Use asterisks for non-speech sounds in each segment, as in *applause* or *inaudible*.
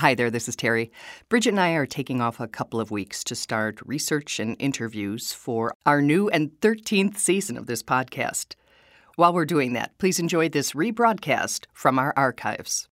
Hi there, this is Terry. Bridget and I are taking off a couple of weeks to start research and interviews for our new and 13th season of this podcast. While we're doing that, please enjoy this rebroadcast from our archives.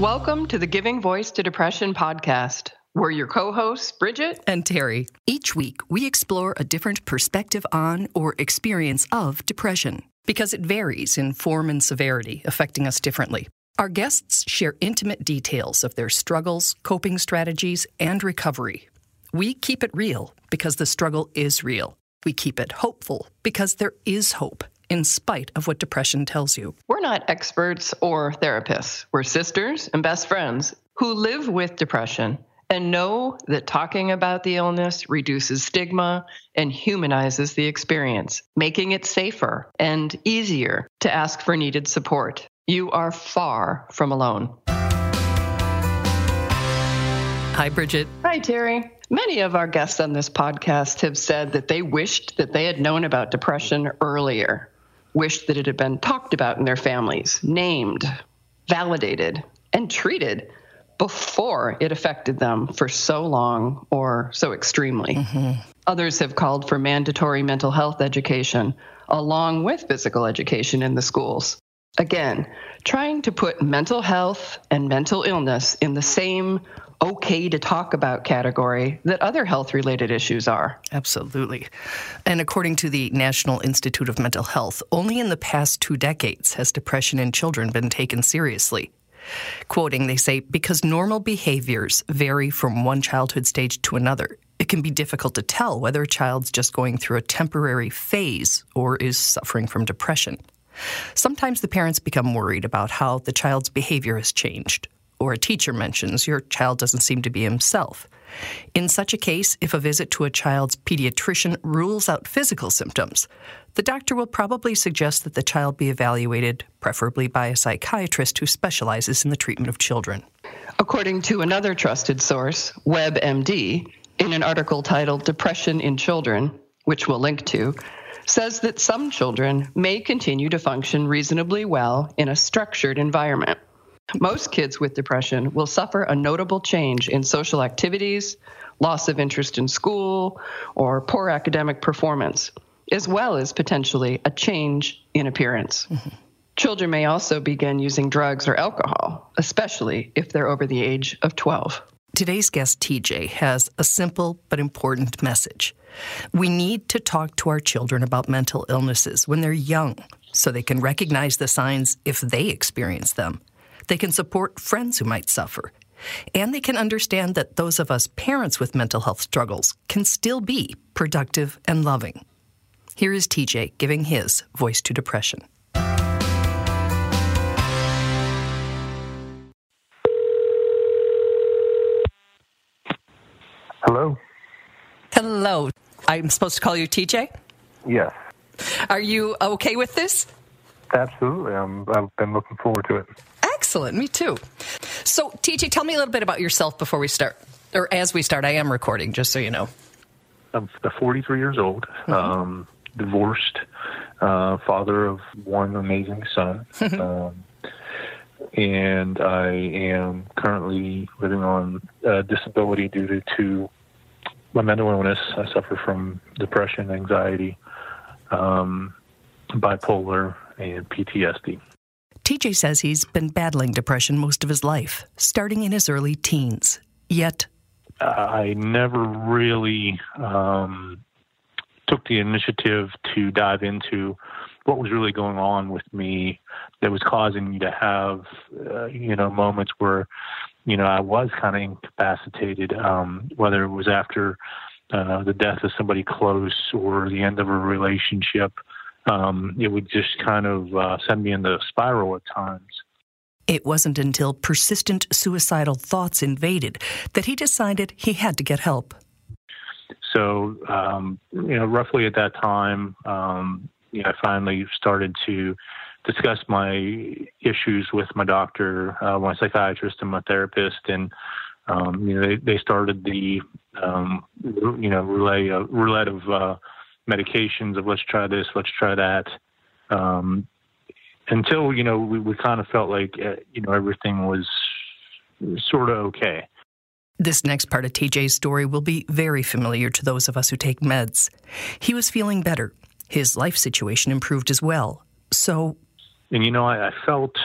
Welcome to the Giving Voice to Depression podcast. We're your co hosts, Bridget and Terry. Each week, we explore a different perspective on or experience of depression because it varies in form and severity, affecting us differently. Our guests share intimate details of their struggles, coping strategies, and recovery. We keep it real because the struggle is real. We keep it hopeful because there is hope in spite of what depression tells you. We're not experts or therapists. We're sisters and best friends who live with depression and know that talking about the illness reduces stigma and humanizes the experience, making it safer and easier to ask for needed support. You are far from alone. Hi, Bridget. Hi, Terry. Many of our guests on this podcast have said that they wished that they had known about depression earlier, wished that it had been talked about in their families, named, validated, and treated before it affected them for so long or so extremely. Mm-hmm. Others have called for mandatory mental health education along with physical education in the schools. Again, trying to put mental health and mental illness in the same okay to talk about category that other health related issues are. Absolutely. And according to the National Institute of Mental Health, only in the past two decades has depression in children been taken seriously. Quoting, they say, because normal behaviors vary from one childhood stage to another, it can be difficult to tell whether a child's just going through a temporary phase or is suffering from depression. Sometimes the parents become worried about how the child's behavior has changed, or a teacher mentions your child doesn't seem to be himself. In such a case, if a visit to a child's pediatrician rules out physical symptoms, the doctor will probably suggest that the child be evaluated, preferably by a psychiatrist who specializes in the treatment of children. According to another trusted source, WebMD, in an article titled Depression in Children, which we'll link to, says that some children may continue to function reasonably well in a structured environment. Most kids with depression will suffer a notable change in social activities, loss of interest in school, or poor academic performance as well as potentially a change in appearance. Mm-hmm. Children may also begin using drugs or alcohol, especially if they're over the age of 12. Today's guest, TJ, has a simple but important message. We need to talk to our children about mental illnesses when they're young so they can recognize the signs if they experience them. They can support friends who might suffer. And they can understand that those of us parents with mental health struggles can still be productive and loving. Here is TJ giving his voice to depression. Hello. Hello. I'm supposed to call you TJ? Yes. Are you okay with this? Absolutely. I'm, I've been looking forward to it. Excellent. Me too. So, TJ, tell me a little bit about yourself before we start, or as we start. I am recording, just so you know. I'm 43 years old. Mm-hmm. Um, divorced, uh, father of one amazing son. *laughs* um, and I am currently living on uh, disability due to, to, my mental illness. I suffer from depression, anxiety, um, bipolar, and PTSD. TJ says he's been battling depression most of his life, starting in his early teens. Yet, I never really um, took the initiative to dive into what was really going on with me that was causing me to have, uh, you know, moments where, you know, I was kind of incapacitated, um, whether it was after uh, the death of somebody close or the end of a relationship. Um, it would just kind of uh, send me into a spiral at times. It wasn't until persistent suicidal thoughts invaded that he decided he had to get help. So, um, you know, roughly at that time, um, you know, I finally started to discuss my issues with my doctor, uh, my psychiatrist, and my therapist, and um, you know, they, they started the um, you know relay uh, roulette of uh, medications of let's try this, let's try that. Um, until you know we, we kind of felt like uh, you know everything was sort of okay. This next part of TJ's story will be very familiar to those of us who take meds. He was feeling better. His life situation improved as well. So, and you know, I, I felt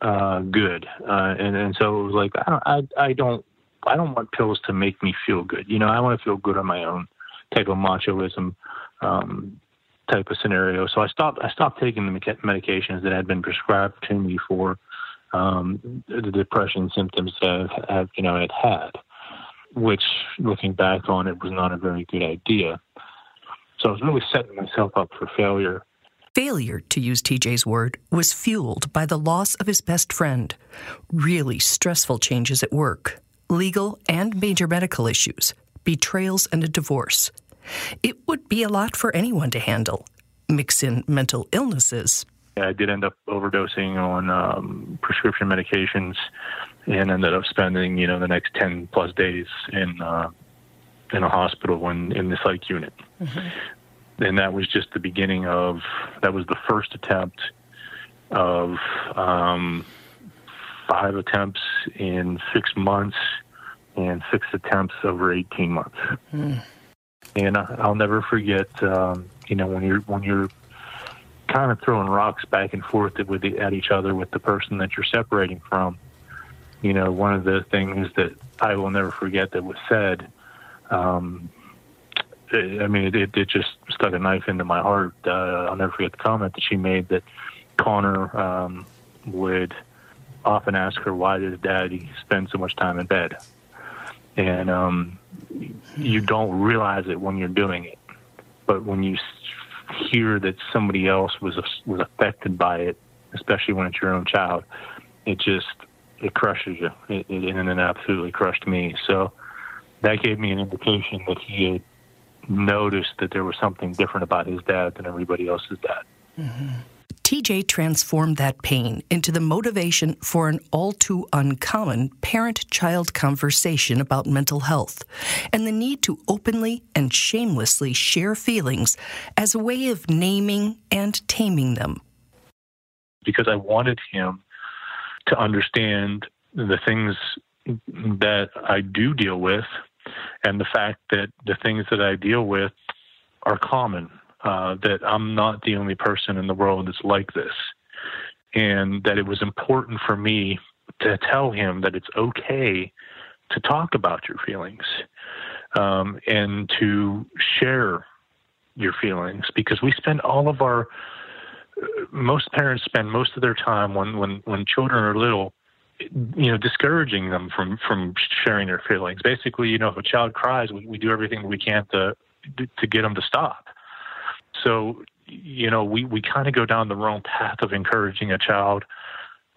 uh, good, uh, and and so it was like I, I I don't I don't want pills to make me feel good. You know, I want to feel good on my own. Type of machoism um, type of scenario. So I stopped I stopped taking the medications that had been prescribed to me for um, the depression symptoms have, have you know had had, which looking back on it was not a very good idea. So I was really setting myself up for failure. Failure, to use TJ's word, was fueled by the loss of his best friend, really stressful changes at work, legal and major medical issues, betrayals, and a divorce. It would be a lot for anyone to handle. Mix in mental illnesses. I did end up overdosing on um, prescription medications and ended up spending, you know, the next 10 plus days in uh, in a hospital in, in the psych unit. Mm-hmm. And that was just the beginning of, that was the first attempt of um, five attempts in six months and six attempts over 18 months. Mm. And I'll never forget, um, you know, when you're when you're kind of throwing rocks back and forth with the, at each other with the person that you're separating from. You know, one of the things that I will never forget that was said. Um, I mean, it, it, just stuck a knife into my heart. Uh, I'll never forget the comment that she made that Connor um, would often ask her, "Why does Daddy spend so much time in bed?" And um, you don't realize it when you're doing it, but when you hear that somebody else was was affected by it, especially when it's your own child, it just it crushes you. It, it, and it absolutely crushed me. So that gave me an indication that he had noticed that there was something different about his dad than everybody else's dad. Mm-hmm. TJ transformed that pain into the motivation for an all too uncommon parent child conversation about mental health and the need to openly and shamelessly share feelings as a way of naming and taming them. Because I wanted him to understand the things that I do deal with and the fact that the things that I deal with are common uh, that I'm not the only person in the world that's like this, and that it was important for me to tell him that it's okay to talk about your feelings um, and to share your feelings because we spend all of our most parents spend most of their time when when when children are little you know discouraging them from from sharing their feelings. Basically you know if a child cries we, we do everything we can to to get them to stop so, you know, we, we kind of go down the wrong path of encouraging a child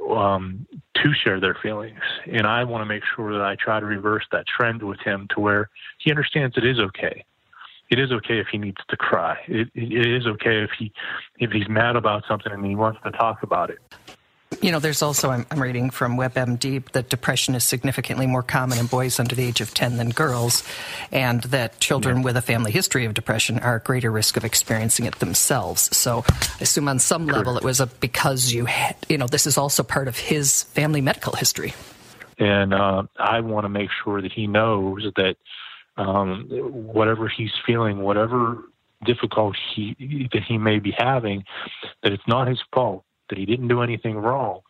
um, to share their feelings. And I want to make sure that I try to reverse that trend with him to where he understands it is okay. It is okay if he needs to cry. It, it is okay if he if he's mad about something and he wants to talk about it. You know, there's also, I'm, I'm, reading from WebMD, that depression is significantly more common in boys under the age of 10 than girls, and that children yeah. with a family history of depression are at greater risk of experiencing it themselves. So I assume on some level it was a, because you, had, you know, this is also part of his family medical history. And uh, I want to make sure that he knows that um, whatever he's feeling, whatever difficulty he, that he may be having, that it's not his fault that he didn't do anything wrong,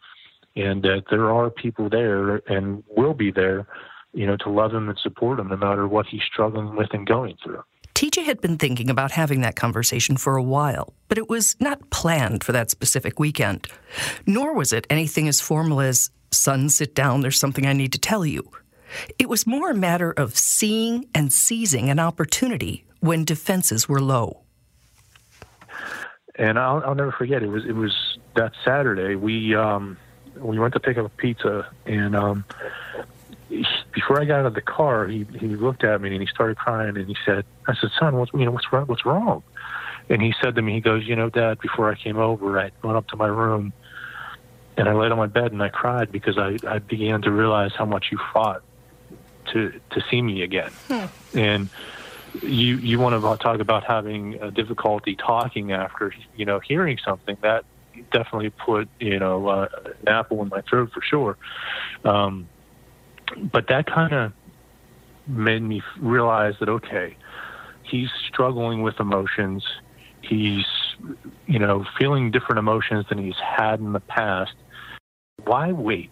and that there are people there and will be there, you know, to love him and support him no matter what he's struggling with and going through. TJ had been thinking about having that conversation for a while, but it was not planned for that specific weekend. Nor was it anything as formal as, son, sit down, there's something I need to tell you. It was more a matter of seeing and seizing an opportunity when defenses were low. And I'll, I'll never forget it was it was that Saturday, we um, we went to pick up a pizza, and um, he, before I got out of the car, he he looked at me and he started crying, and he said, "I said, son, what's you know what's wrong? What's wrong?" And he said to me, he goes, "You know, Dad, before I came over, I went up to my room." And I laid on my bed and I cried because I, I began to realize how much you fought to to see me again. Hmm. And you you want to talk about having a difficulty talking after you know hearing something that definitely put you know uh, an apple in my throat for sure. Um, but that kind of made me realize that okay, he's struggling with emotions. He's you know feeling different emotions than he's had in the past. Why wait?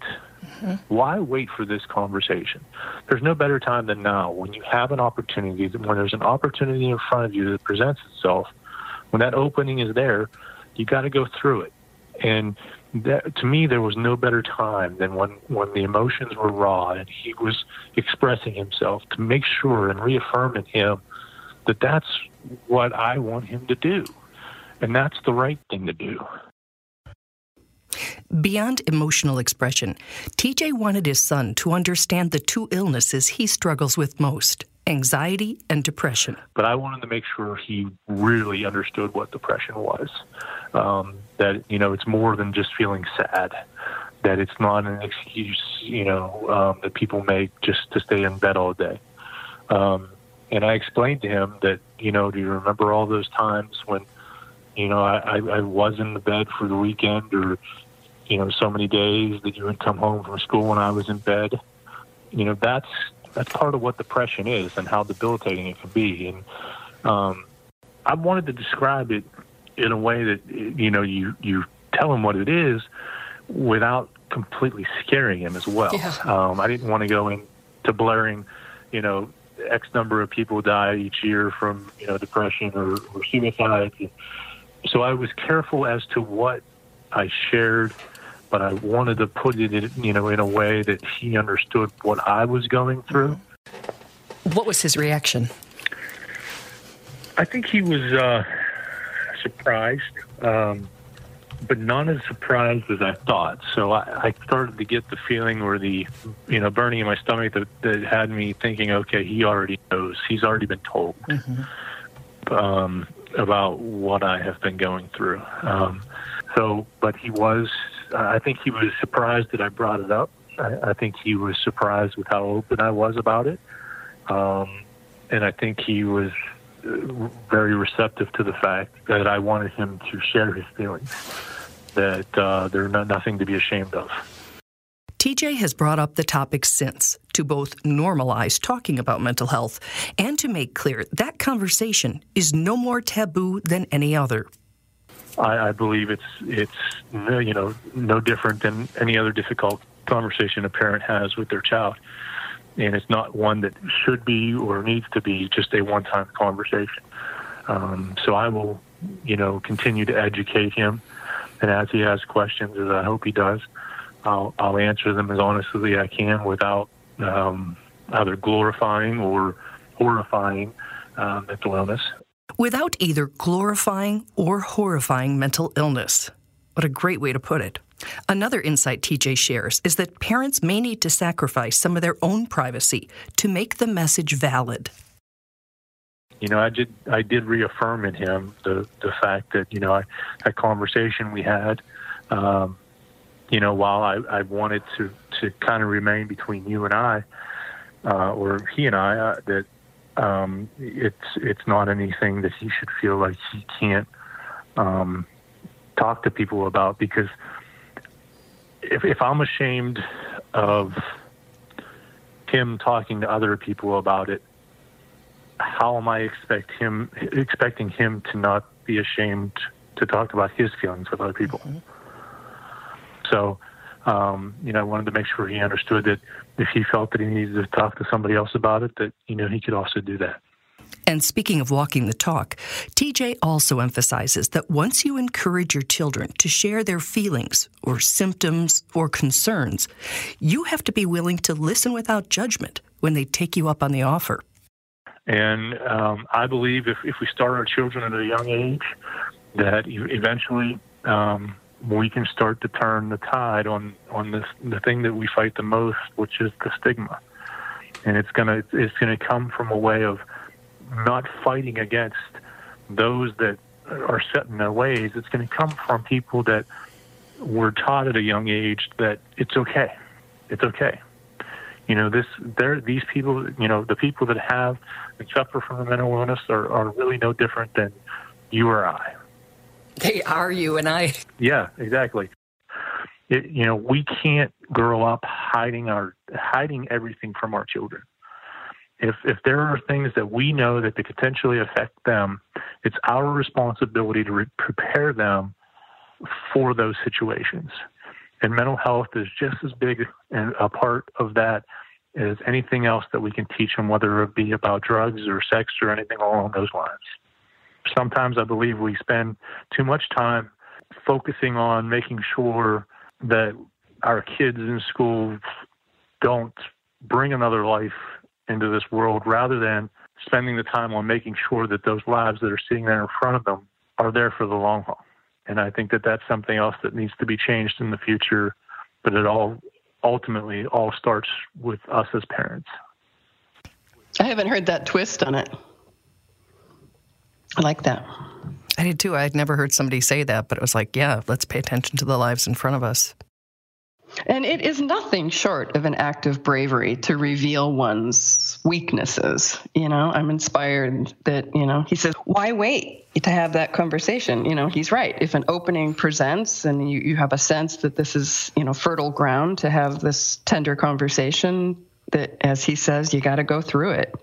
Mm-hmm. Why wait for this conversation? There's no better time than now when you have an opportunity, when there's an opportunity in front of you that presents itself, when that opening is there, you got to go through it. And that, to me, there was no better time than when, when the emotions were raw and he was expressing himself to make sure and reaffirm in him that that's what I want him to do. And that's the right thing to do. Beyond emotional expression, TJ wanted his son to understand the two illnesses he struggles with most anxiety and depression. But I wanted to make sure he really understood what depression was. Um, that, you know, it's more than just feeling sad, that it's not an excuse, you know, um, that people make just to stay in bed all day. Um, and I explained to him that, you know, do you remember all those times when, you know, I, I was in the bed for the weekend or, you know, so many days that you would come home from school when I was in bed. You know, that's that's part of what depression is and how debilitating it can be. And um, I wanted to describe it in a way that you know you you tell him what it is without completely scaring him as well. Yeah. Um, I didn't want to go into blaring, you know, X number of people die each year from you know depression or, or suicide. So I was careful as to what I shared but I wanted to put it in, you know, in a way that he understood what I was going through. What was his reaction? I think he was uh, surprised, um, but not as surprised as I thought. So I, I started to get the feeling or the, you know, burning in my stomach that, that had me thinking, okay, he already knows. He's already been told mm-hmm. um, about what I have been going through. Um, so, but he was I think he was surprised that I brought it up. I, I think he was surprised with how open I was about it. Um, and I think he was uh, very receptive to the fact that I wanted him to share his feelings, that uh, there's nothing to be ashamed of. TJ has brought up the topic since to both normalize talking about mental health and to make clear that conversation is no more taboo than any other. I, I believe it's it's you know no different than any other difficult conversation a parent has with their child, and it's not one that should be or needs to be just a one-time conversation. Um, so I will, you know, continue to educate him, and as he has questions, as I hope he does, I'll I'll answer them as honestly as I can without um, either glorifying or horrifying uh, mental illness without either glorifying or horrifying mental illness. What a great way to put it. Another insight TJ shares is that parents may need to sacrifice some of their own privacy to make the message valid. You know, I did I did reaffirm in him the the fact that you know I, that conversation we had, um, you know, while I, I wanted to to kind of remain between you and I, uh, or he and I, uh, that um, it's it's not anything that he should feel like he can't um, talk to people about because if if I'm ashamed of him talking to other people about it, how am I expect him expecting him to not be ashamed to talk about his feelings with other people? Mm-hmm. So um, you know, I wanted to make sure he understood that if he felt that he needed to talk to somebody else about it, that, you know, he could also do that. And speaking of walking the talk, TJ also emphasizes that once you encourage your children to share their feelings or symptoms or concerns, you have to be willing to listen without judgment when they take you up on the offer. And um, I believe if, if we start our children at a young age, that eventually um, we can start to turn the tide on on this the thing that we fight the most, which is the stigma. And it's gonna it's gonna come from a way of not fighting against those that are set in their ways. It's to come from people that were taught at a young age that it's okay. It's okay. You know, this there these people, you know, the people that have and suffer from a mental illness are, are really no different than you or I. They are you and I. Yeah, exactly. It, you know, we can't grow up hiding our hiding everything from our children. If if there are things that we know that could potentially affect them, it's our responsibility to re- prepare them for those situations. And mental health is just as big a part of that as anything else that we can teach them, whether it be about drugs or sex or anything along those lines. Sometimes I believe we spend too much time focusing on making sure that our kids in school don't bring another life into this world rather than spending the time on making sure that those lives that are sitting there in front of them are there for the long haul. And I think that that's something else that needs to be changed in the future. But it all ultimately all starts with us as parents. I haven't heard that twist on it. I like that. I did too. I had never heard somebody say that, but it was like, yeah, let's pay attention to the lives in front of us. And it is nothing short of an act of bravery to reveal one's weaknesses. You know, I'm inspired that, you know, he says, why wait to have that conversation? You know, he's right. If an opening presents and you, you have a sense that this is, you know, fertile ground to have this tender conversation, that as he says, you got to go through it.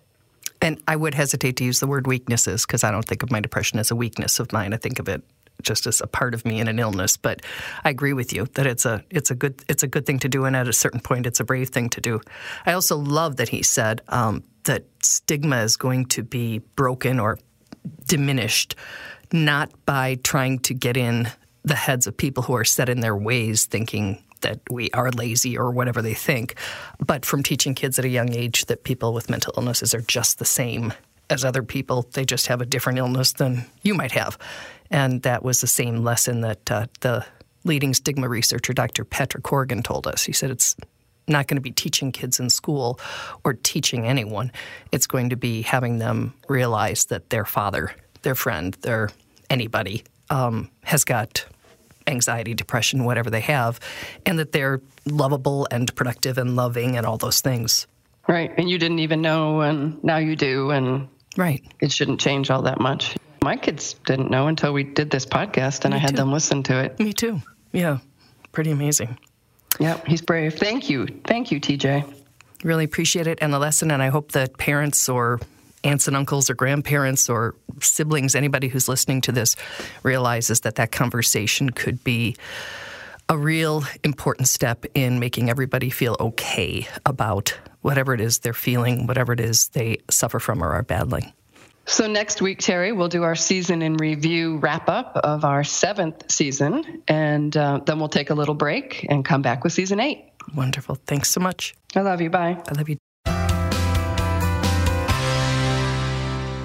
And I would hesitate to use the word weaknesses because I don't think of my depression as a weakness of mine. I think of it just as a part of me in an illness. But I agree with you that it's a it's a good it's a good thing to do, and at a certain point, it's a brave thing to do. I also love that he said um, that stigma is going to be broken or diminished, not by trying to get in the heads of people who are set in their ways, thinking that we are lazy or whatever they think, but from teaching kids at a young age that people with mental illnesses are just the same as other people. They just have a different illness than you might have. And that was the same lesson that uh, the leading stigma researcher, Dr. Patrick Corrigan, told us. He said it's not going to be teaching kids in school or teaching anyone. It's going to be having them realize that their father, their friend, their anybody um, has got anxiety, depression, whatever they have, and that they're lovable and productive and loving and all those things. Right. And you didn't even know, and now you do, and right. It shouldn't change all that much. My kids didn't know until we did this podcast and Me I had too. them listen to it. Me too. Yeah. Pretty amazing. Yep, he's brave. Thank you. Thank you, TJ. Really appreciate it and the lesson. And I hope that parents or aunts and uncles or grandparents or siblings, anybody who's listening to this, realizes that that conversation could be a real important step in making everybody feel okay about whatever it is they're feeling, whatever it is they suffer from or are battling. So, next week, Terry, we'll do our season in review wrap up of our seventh season, and uh, then we'll take a little break and come back with season eight. Wonderful. Thanks so much. I love you. Bye. I love you.